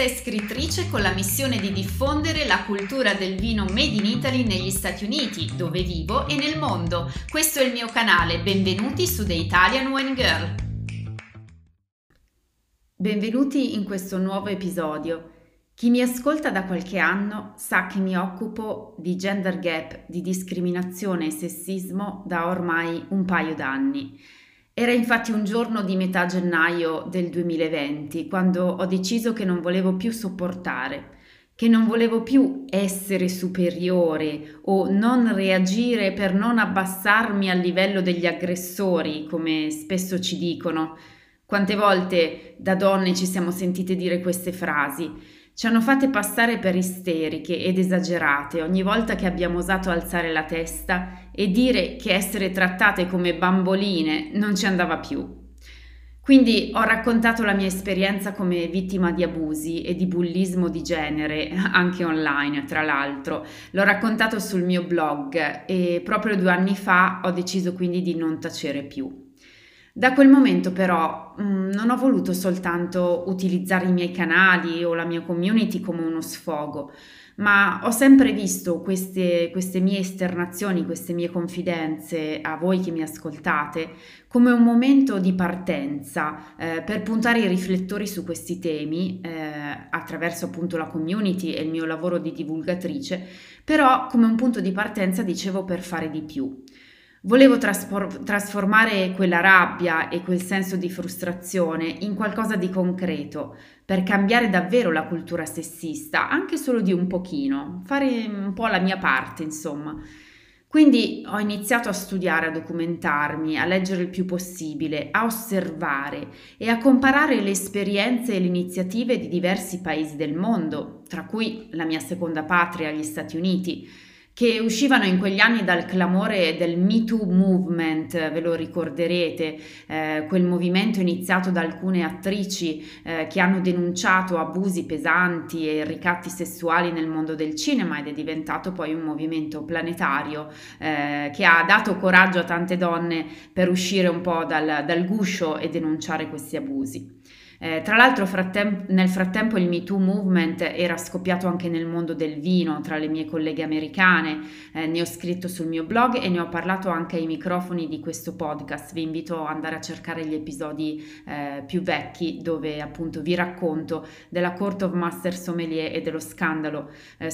giornalista e scrittrice con la missione di diffondere la cultura del vino made in Italy negli Stati Uniti, dove vivo, e nel mondo. Questo è il mio canale, benvenuti su The Italian Wine Girl. Benvenuti in questo nuovo episodio. Chi mi ascolta da qualche anno sa che mi occupo di gender gap, di discriminazione e sessismo da ormai un paio d'anni. Era infatti un giorno di metà gennaio del 2020 quando ho deciso che non volevo più sopportare, che non volevo più essere superiore o non reagire per non abbassarmi al livello degli aggressori, come spesso ci dicono. Quante volte da donne ci siamo sentite dire queste frasi? Ci hanno fatte passare per isteriche ed esagerate ogni volta che abbiamo osato alzare la testa e dire che essere trattate come bamboline non ci andava più. Quindi ho raccontato la mia esperienza come vittima di abusi e di bullismo di genere, anche online tra l'altro. L'ho raccontato sul mio blog e proprio due anni fa ho deciso quindi di non tacere più. Da quel momento però mh, mm, non ho voluto soltanto utilizzare i miei canali o la mia community come uno sfogo, ma ho sempre visto queste, queste mie esternazioni, queste mie confidenze a voi che mi ascoltate come un momento di partenza eh, per puntare i riflettori su questi temi eh, attraverso appunto la community e il mio lavoro di divulgatrice, però come un punto di partenza dicevo per fare di più. Volevo traspor- trasformare quella rabbia e quel senso di frustrazione in qualcosa di concreto per cambiare davvero la cultura sessista, anche solo di un pochino, fare un po' la mia parte, insomma. Quindi ho iniziato a studiare, a documentarmi, a leggere il più possibile, a osservare e a comparare le esperienze e le iniziative di diversi paesi del mondo, tra cui la mia seconda patria, gli Stati Uniti che uscivano in quegli anni dal clamore del Me Too Movement, ve lo ricorderete, eh, quel movimento iniziato da alcune attrici eh, che hanno denunciato abusi pesanti e ricatti sessuali nel mondo del cinema ed è diventato poi un movimento planetario eh, che ha dato coraggio a tante donne per uscire un po' dal, dal guscio e denunciare questi abusi. Eh, tra l'altro frattem- nel frattempo il MeToo Movement era scoppiato anche nel mondo del vino tra le mie colleghe americane, eh, ne ho scritto sul mio blog e ne ho parlato anche ai microfoni di questo podcast, vi invito ad andare a cercare gli episodi eh, più vecchi dove appunto vi racconto della Court of Master Sommelier e dello scandalo eh,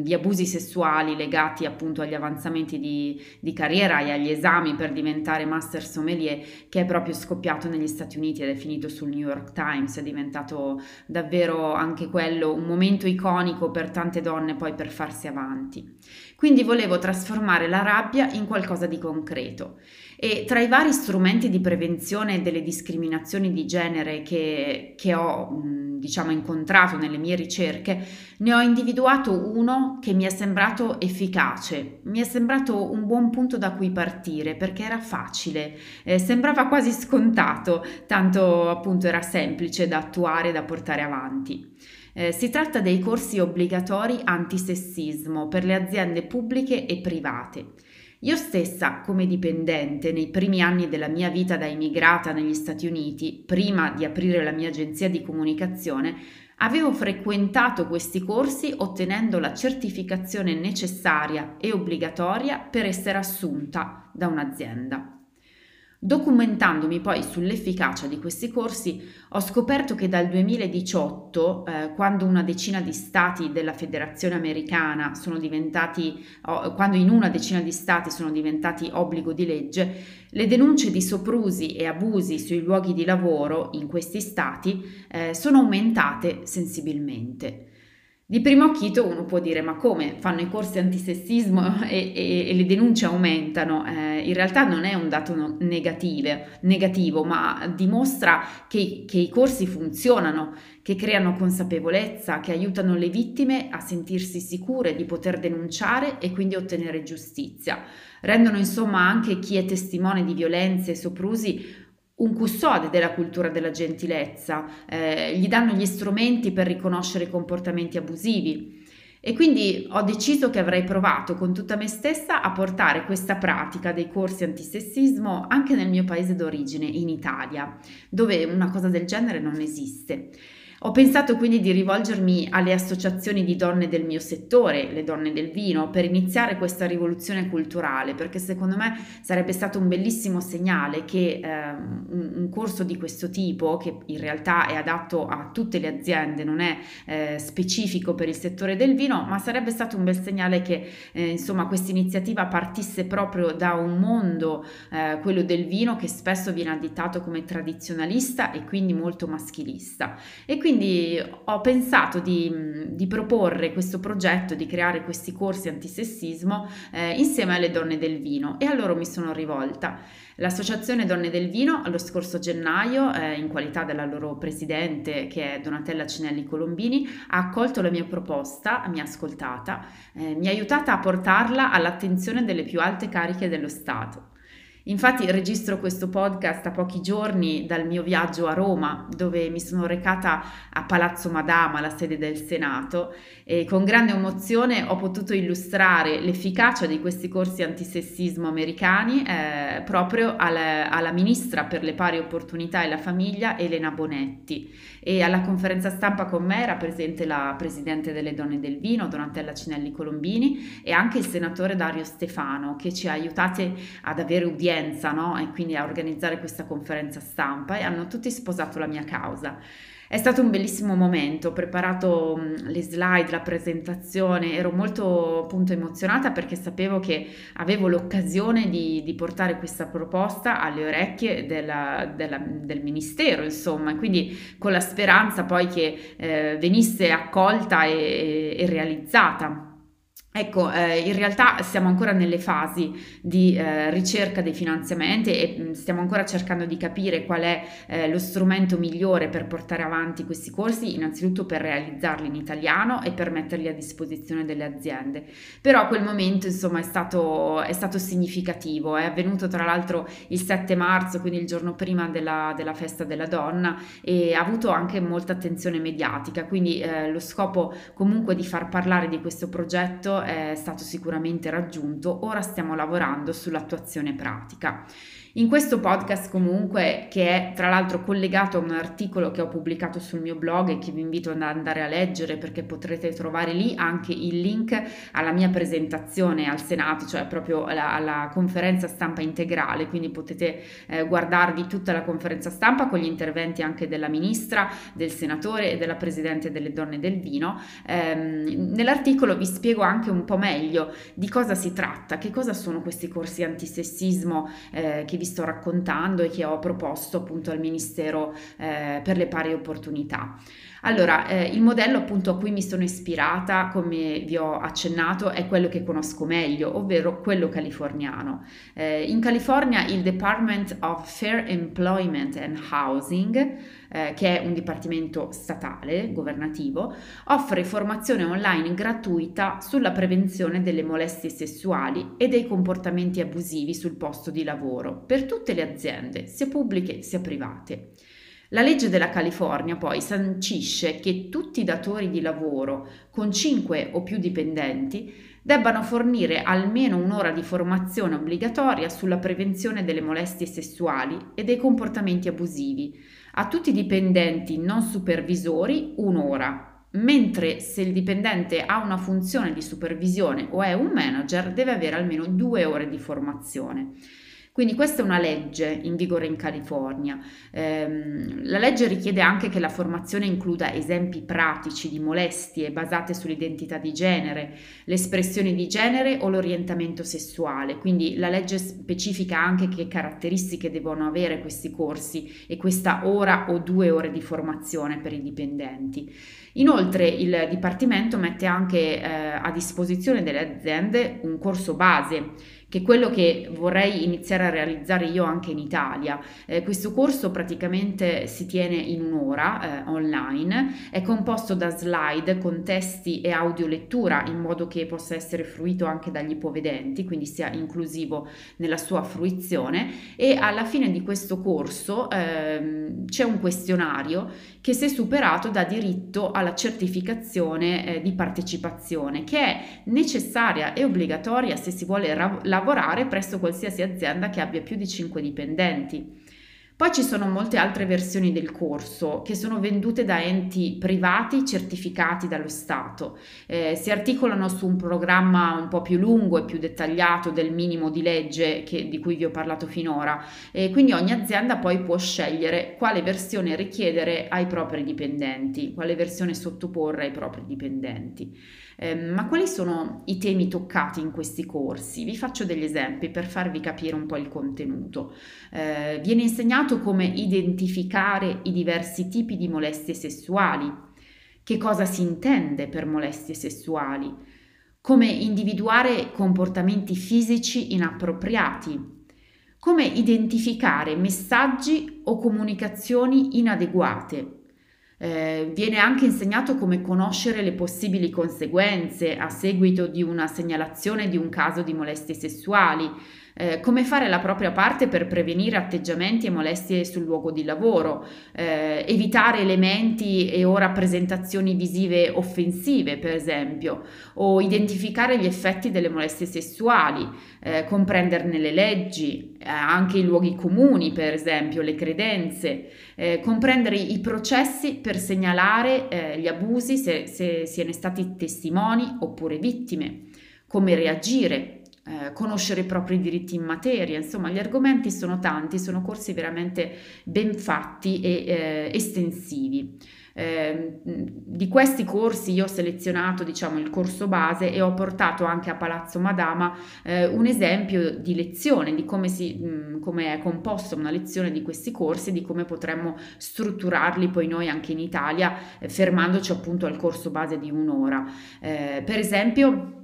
di abusi sessuali legati appunto agli avanzamenti di, di carriera e agli esami per diventare Master Sommelier che è proprio scoppiato negli Stati Uniti ed è finito sul New York Times Times, è diventato davvero anche quello un momento iconico per tante donne poi per farsi avanti. Quindi volevo trasformare la rabbia in qualcosa di concreto e tra i vari strumenti di prevenzione delle discriminazioni di genere che, che ho diciamo incontrato nelle mie ricerche, ne ho individuato uno che mi è sembrato efficace, mi è sembrato un buon punto da cui partire perché era facile, eh, sembrava quasi scontato, tanto appunto era semplice da attuare, da portare avanti. Eh, si tratta dei corsi obbligatori antisessismo per le aziende pubbliche e private. Io stessa, come dipendente, nei primi anni della mia vita da immigrata negli Stati Uniti, prima di aprire la mia agenzia di comunicazione, avevo frequentato questi corsi ottenendo la certificazione necessaria e obbligatoria per essere assunta da un'azienda. Documentandomi poi sull'efficacia di questi corsi, ho scoperto che dal 2018, eh, quando una decina di stati della Federazione Americana sono diventati, oh, quando in una decina di stati sono diventati obbligo di legge, le denunce di soprusi e abusi sui luoghi di lavoro in questi stati eh, sono aumentate sensibilmente. Di primo acchito uno può dire ma come fanno i corsi antisessismo e, e, e le denunce aumentano? Eh, in realtà non è un dato negative, negativo, ma dimostra che, che i corsi funzionano, che creano consapevolezza, che aiutano le vittime a sentirsi sicure di poter denunciare e quindi ottenere giustizia. Rendono insomma anche chi è testimone di violenze e soprusi un custode della cultura della gentilezza, eh, gli danno gli strumenti per riconoscere i comportamenti abusivi. E quindi ho deciso che avrei provato con tutta me stessa a portare questa pratica dei corsi antisessismo anche nel mio paese d'origine, in Italia, dove una cosa del genere non esiste. Ho pensato quindi di rivolgermi alle associazioni di donne del mio settore, le donne del vino, per iniziare questa rivoluzione culturale, perché secondo me sarebbe stato un bellissimo segnale che eh, un, un, corso di questo tipo, che in realtà è adatto a tutte le aziende, non è eh, specifico per il settore del vino, ma sarebbe stato un bel segnale che eh, insomma questa iniziativa partisse proprio da un mondo, eh, quello del vino, che spesso viene additato come tradizionalista e quindi molto maschilista. E quindi quindi ho pensato di, di, proporre questo progetto, di creare questi corsi antisessismo eh, insieme alle donne del vino e a loro mi sono rivolta. L'Associazione Donne del Vino lo scorso gennaio, eh, in qualità della loro presidente che è Donatella Cinelli Colombini, ha accolto la mia proposta, mi ha ascoltata, eh, mi ha aiutata a portarla all'attenzione delle più alte cariche dello Stato. Infatti registro questo podcast a pochi giorni dal mio viaggio a Roma, dove mi sono recata a Palazzo Madama, la sede del Senato, e con grande emozione ho potuto illustrare l'efficacia di questi corsi antisessismo americani eh, proprio alla, alla ministra per le pari opportunità e la famiglia, Elena Bonetti. E alla conferenza stampa con me era presente la presidente delle donne del vino, Donatella Cinelli Colombini, e anche il senatore Dario Stefano, che ci ha aiutate ad avere udienza presenza no? e quindi a organizzare questa conferenza stampa e hanno tutti sposato la mia causa. È stato un bellissimo momento, ho preparato le slide, la presentazione, ero molto appunto emozionata perché sapevo che avevo l'occasione di, di portare questa proposta alle orecchie della, della, del ministero, insomma, quindi con la speranza poi che eh, venisse accolta e, e realizzata. Ecco, eh, in realtà siamo ancora nelle fasi di eh, ricerca dei finanziamenti e mm, stiamo ancora cercando di capire qual è eh, lo strumento migliore per portare avanti questi corsi, innanzitutto per realizzarli in italiano e per metterli a disposizione delle aziende. Però quel momento, insomma, è stato, è stato significativo, è avvenuto tra l'altro il 7 marzo, quindi il giorno prima della, della festa della donna e ha avuto anche molta attenzione mediatica, quindi eh, lo scopo comunque di far parlare di questo progetto è stato sicuramente raggiunto, ora stiamo lavorando sull'attuazione pratica. In questo podcast comunque, che è tra l'altro collegato a un articolo che ho pubblicato sul mio blog e che vi invito ad andare a leggere perché potrete trovare lì anche il link alla mia presentazione al Senato, cioè proprio alla, alla conferenza stampa integrale, quindi potete eh, guardarvi tutta la conferenza stampa con gli interventi anche della ministra, del senatore e della presidente delle donne del vino. Ehm, nell'articolo vi spiego anche un po' meglio di cosa si tratta, che cosa sono questi corsi antisessismo eh, che vi sto raccontando e che ho proposto appunto al Ministero eh, per le pari opportunità. Allora, eh, il modello appunto a cui mi sono ispirata, come vi ho accennato, è quello che conosco meglio, ovvero quello californiano. Eh, in California il Department of Fair Employment and Housing, eh, che è un dipartimento statale, governativo, offre formazione online gratuita sulla prevenzione delle molestie sessuali e dei comportamenti abusivi sul posto di lavoro per tutte le aziende, sia pubbliche sia private. La legge della California poi sancisce che tutti i datori di lavoro con 5 o più dipendenti debbano fornire almeno un'ora di formazione obbligatoria sulla prevenzione delle molestie sessuali e dei comportamenti abusivi. A tutti i dipendenti non supervisori un'ora, mentre se il dipendente ha una funzione di supervisione o è un manager deve avere almeno due ore di formazione. Quindi questa è una legge in vigore in California. Eh, la legge richiede anche che la formazione includa esempi pratici di molestie basate sull'identità di genere, l'espressione di genere o l'orientamento sessuale. Quindi la legge specifica anche che caratteristiche devono avere questi corsi e questa ora o due ore di formazione per i dipendenti. Inoltre il Dipartimento mette anche eh, a disposizione delle aziende un corso base che è quello che vorrei iniziare a realizzare io anche in Italia. Eh, questo corso praticamente si tiene in un'ora eh, online, è composto da slide con testi e audiolettura in modo che possa essere fruito anche dagli ipovedenti, quindi sia inclusivo nella sua fruizione e alla fine di questo corso eh, c'è un questionario che se superato dà diritto alla certificazione eh, di partecipazione che è necessaria e obbligatoria se si vuole lavorare lavorare presso qualsiasi azienda che abbia più di 5 dipendenti. Poi ci sono molte altre versioni del corso che sono vendute da enti privati certificati dallo Stato. Eh, si articolano su un programma un po' più lungo e più dettagliato del minimo di legge che, di cui vi ho parlato finora e quindi ogni azienda poi può scegliere quale versione richiedere ai propri dipendenti, quale versione sottoporre ai propri dipendenti. Eh, ma quali sono i temi toccati in questi corsi? Vi faccio degli esempi per farvi capire un po' il contenuto. Eh, viene insegnato come identificare i diversi tipi di molestie sessuali, che cosa si intende per molestie sessuali, come individuare comportamenti fisici inappropriati, come identificare messaggi o comunicazioni inadeguate eh, viene anche insegnato come conoscere le possibili conseguenze a seguito di una segnalazione di un caso di molestie sessuali, eh, come fare la propria parte per prevenire atteggiamenti e molestie sul luogo di lavoro, eh, evitare elementi e o rappresentazioni visive offensive, per esempio, o identificare gli effetti delle molestie sessuali, eh, comprenderne le leggi, eh, anche i luoghi comuni, per esempio, le credenze, eh, comprendere i processi per segnalare eh, gli abusi se, se siano stati testimoni oppure vittime, come reagire eh, conoscere i propri diritti in materia, insomma gli argomenti sono tanti, sono corsi veramente ben fatti e eh, estensivi. Eh, di questi corsi io ho selezionato diciamo il corso base e ho portato anche a Palazzo Madama eh, un esempio di lezione di come, si, mh, come è composta una lezione di questi corsi di come potremmo strutturarli poi noi anche in Italia eh, fermandoci appunto al corso base di un'ora eh, per esempio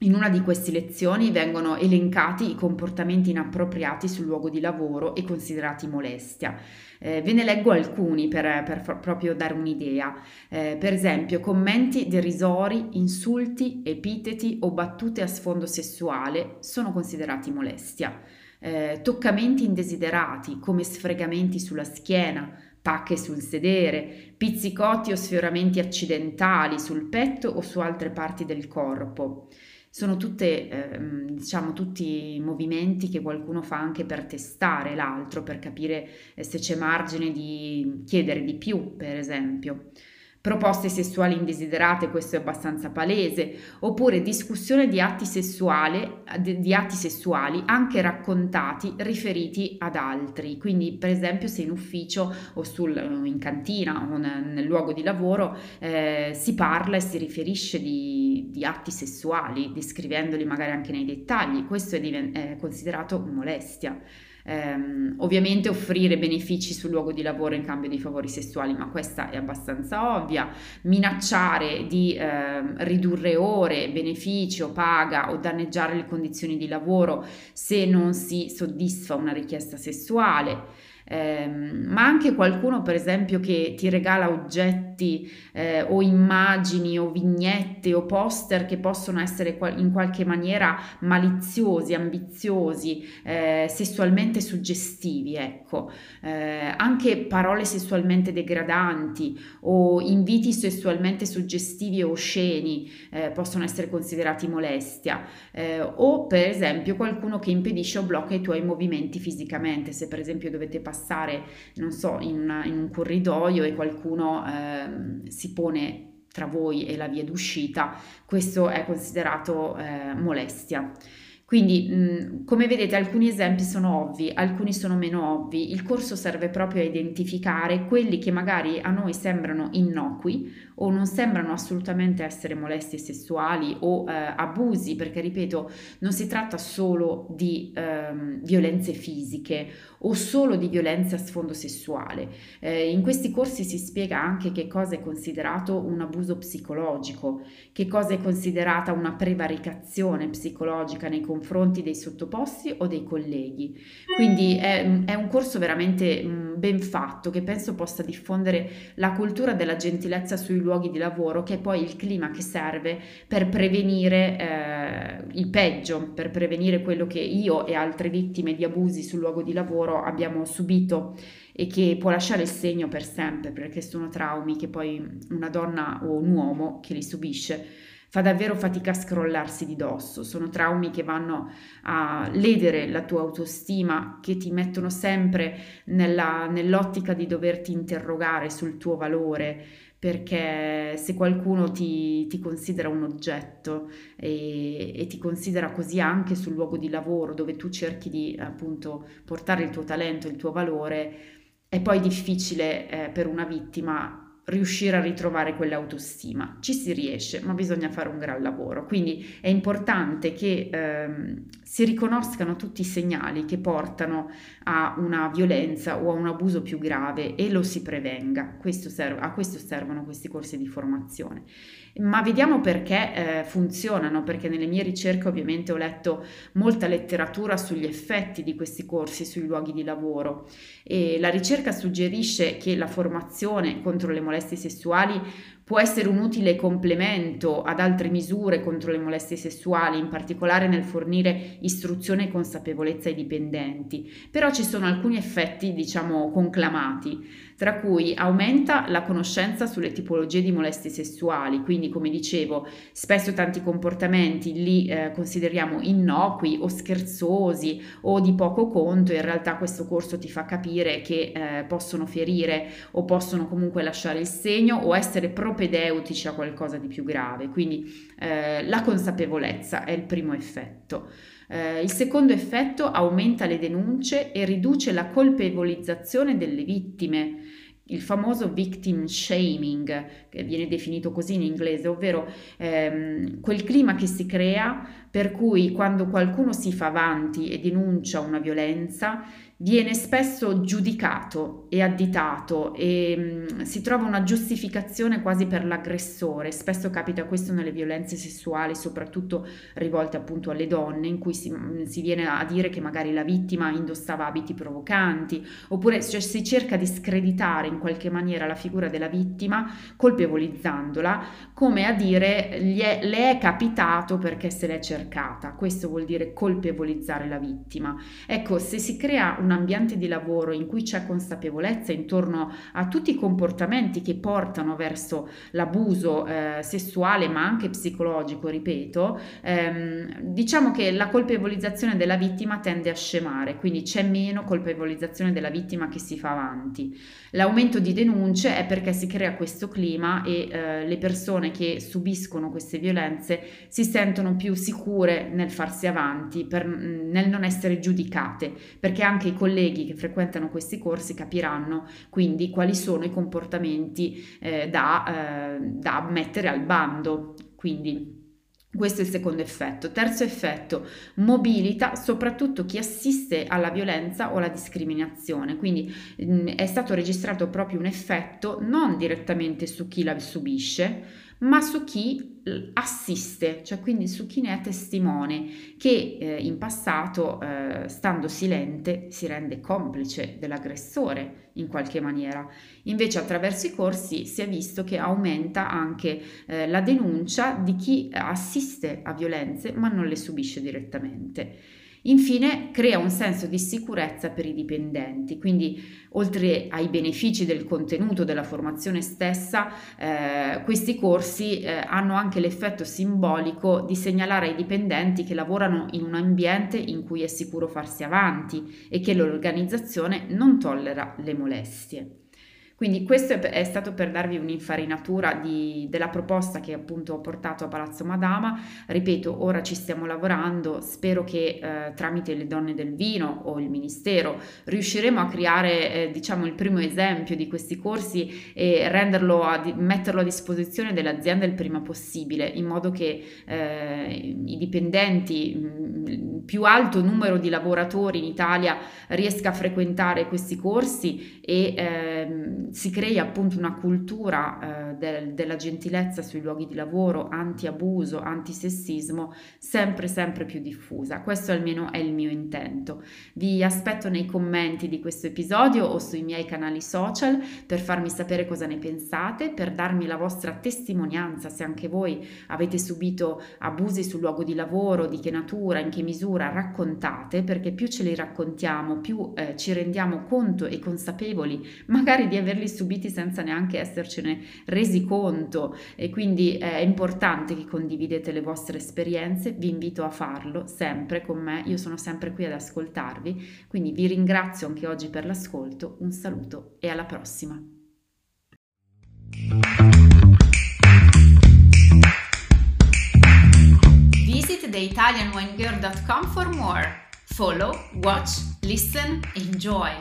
in una di queste lezioni vengono elencati i comportamenti inappropriati sul luogo di lavoro e considerati molestia. Eh, ve ne leggo alcuni per, per proprio dare un'idea. Eh, per esempio, commenti derisori, insulti, epiteti o battute a sfondo sessuale sono considerati molestia. Eh, toccamenti indesiderati come sfregamenti sulla schiena, pacche sul sedere, pizzicotti o sfioramenti accidentali sul petto o su altre parti del corpo sono tutte, eh, diciamo, tutti movimenti che qualcuno fa anche per testare l'altro, per capire eh, se c'è margine di chiedere di più, per esempio proposte sessuali indesiderate, questo è abbastanza palese, oppure discussione di atti, sessuali, di atti sessuali anche raccontati, riferiti ad altri. Quindi, per esempio, se in ufficio o sul, in cantina o nel luogo di lavoro eh, si parla e si riferisce di, di, atti sessuali, descrivendoli magari anche nei dettagli, questo è, diven- è considerato molestia. Ehm, ovviamente offrire benefici sul luogo di lavoro in cambio di favori sessuali, ma questa è abbastanza ovvia. Minacciare di eh, ridurre ore, benefici o paga o danneggiare le condizioni di lavoro se non si soddisfa una richiesta sessuale eh, ma anche qualcuno per esempio che ti regala oggetti eh, o immagini o vignette o poster che possono essere in qualche maniera maliziosi, ambiziosi, eh, sessualmente suggestivi, ecco, eh, anche parole sessualmente degradanti o inviti sessualmente suggestivi o osceni eh, possono essere considerati molestia. Eh, o per esempio qualcuno che impedisce o blocca i tuoi movimenti fisicamente, se per esempio dovete passare passare, non so, in, una, in un corridoio e qualcuno eh, si pone tra voi e la via d'uscita, questo è considerato eh, molestia. Quindi, mh, come vedete, alcuni esempi sono ovvi, alcuni sono meno ovvi. Il corso serve proprio a identificare quelli che magari a noi sembrano innocui o non sembrano assolutamente essere molestie sessuali o eh, abusi, perché ripeto, non si tratta solo di ehm, violenze fisiche o solo di violenze a sfondo sessuale. Eh, in questi corsi si spiega anche che cosa è considerato un abuso psicologico, che cosa è considerata una prevaricazione psicologica nei confronti confronti dei sottoposti o dei colleghi. Quindi è, è un corso veramente mm, ben fatto che penso possa diffondere la cultura della gentilezza sui luoghi di lavoro, che è poi il clima che serve per prevenire eh, il peggio, per prevenire quello che io e altre vittime di abusi sul luogo di lavoro abbiamo subito e che può lasciare il segno per sempre, perché sono traumi che poi una donna o un uomo che li subisce fa davvero fatica a scrollarsi di dosso, sono traumi che vanno a ledere la tua autostima, che ti mettono sempre nella, nell'ottica di doverti interrogare sul tuo valore, perché se qualcuno ti, ti considera un oggetto e, e, ti considera così anche sul luogo di lavoro dove tu cerchi di appunto portare il tuo talento, il tuo valore, è poi difficile eh, per una vittima riuscire a ritrovare quell'autostima. Ci si riesce, ma bisogna fare un gran lavoro. Quindi è importante che ehm, si riconoscano tutti i segnali che portano a una violenza o a un abuso più grave e lo si prevenga. Questo serve, a questo servono questi corsi di formazione. Ma vediamo perché eh, funzionano, perché nelle mie ricerche ovviamente ho letto molta letteratura sugli effetti di questi corsi sui luoghi di lavoro e la ricerca suggerisce che la formazione contro le molestie sessuali può essere un utile complemento ad altre misure contro le molestie sessuali, in particolare nel fornire istruzione e consapevolezza ai dipendenti, però ci sono alcuni effetti, diciamo, conclamati tra cui aumenta la conoscenza sulle tipologie di molestie sessuali, quindi come dicevo, spesso tanti comportamenti li eh, consideriamo innocui o scherzosi o di poco conto, in realtà questo corso ti fa capire che eh, possono ferire o possono comunque lasciare il segno o essere propedeutici a qualcosa di più grave, quindi eh, la consapevolezza è il primo effetto. Eh, il secondo effetto aumenta le denunce e riduce la colpevolizzazione delle vittime il famoso victim shaming, che viene definito così in inglese, ovvero ehm, quel clima che si crea per cui quando qualcuno si fa avanti e denuncia una violenza, viene spesso giudicato e additato e mh, mm, si trova una giustificazione quasi per l'aggressore. Spesso capita questo nelle violenze sessuali, soprattutto rivolte appunto alle donne, in cui si, mh, mm, si viene a dire che magari la vittima indossava abiti provocanti, oppure cioè, si cerca di screditare in qualche maniera la figura della vittima, colpevolizzandola, come a dire è, le è capitato perché se l'è cercata. Questo vuol dire colpevolizzare la vittima. Ecco, se si crea un ambiente di lavoro in cui c'è consapevolezza intorno a tutti i comportamenti che portano verso l'abuso eh, sessuale ma anche psicologico, ripeto, ehm, diciamo che la colpevolizzazione della vittima tende a scemare, quindi c'è meno colpevolizzazione della vittima che si fa avanti. L'aumento di denunce è perché si crea questo clima e eh, le persone che subiscono queste violenze si sentono più sicure nel farsi avanti, per, nel non essere giudicate, perché anche i colleghi che frequentano questi corsi capiranno quindi quali sono i comportamenti eh, da, eh, da mettere al bando. Quindi questo è il secondo effetto. Terzo effetto, mobilita soprattutto chi assiste alla violenza o alla discriminazione. Quindi mh, mm, è stato registrato proprio un effetto non direttamente su chi la subisce, ma su chi assiste, cioè quindi su chi ne è testimone, che eh, in passato, eh, stando silente, si rende complice dell'aggressore in qualche maniera. Invece attraverso i corsi si è visto che aumenta anche eh, la denuncia di chi assiste a violenze ma non le subisce direttamente. Infine crea un senso di sicurezza per i dipendenti, quindi oltre ai benefici del contenuto della formazione stessa, eh, questi corsi eh, hanno anche l'effetto simbolico di segnalare ai dipendenti che lavorano in un ambiente in cui è sicuro farsi avanti e che l'organizzazione non tollera le molestie. Quindi questo è, è stato per darvi un'infarinatura di, della proposta che appunto ho portato a Palazzo Madama. Ripeto, ora ci stiamo lavorando, spero che eh, tramite le donne del vino o il Ministero riusciremo a creare eh, diciamo il primo esempio di questi corsi e renderlo a, metterlo a disposizione delle aziende il prima possibile, in modo che eh, i dipendenti, il più alto numero di lavoratori in Italia riesca a frequentare questi corsi e ehm, si crei appunto una cultura eh, del, della gentilezza sui luoghi di lavoro, anti-abuso, antisessismo, sempre sempre più diffusa. Questo almeno è il mio intento. Vi aspetto nei commenti di questo episodio o sui miei canali social per farmi sapere cosa ne pensate, per darmi la vostra testimonianza se anche voi avete subito abusi sul luogo di lavoro, di che natura, in che misura sfumatura raccontate, perché più ce li raccontiamo, più eh, ci rendiamo conto e consapevoli magari di averli subiti senza neanche essercene resi conto e quindi è importante che condividete le vostre esperienze, vi invito a farlo sempre con me, io sono sempre qui ad ascoltarvi, quindi vi ringrazio anche oggi per l'ascolto, un saluto e alla prossima. Visit theitalianwinegirl.com for more. Follow, watch, listen, enjoy.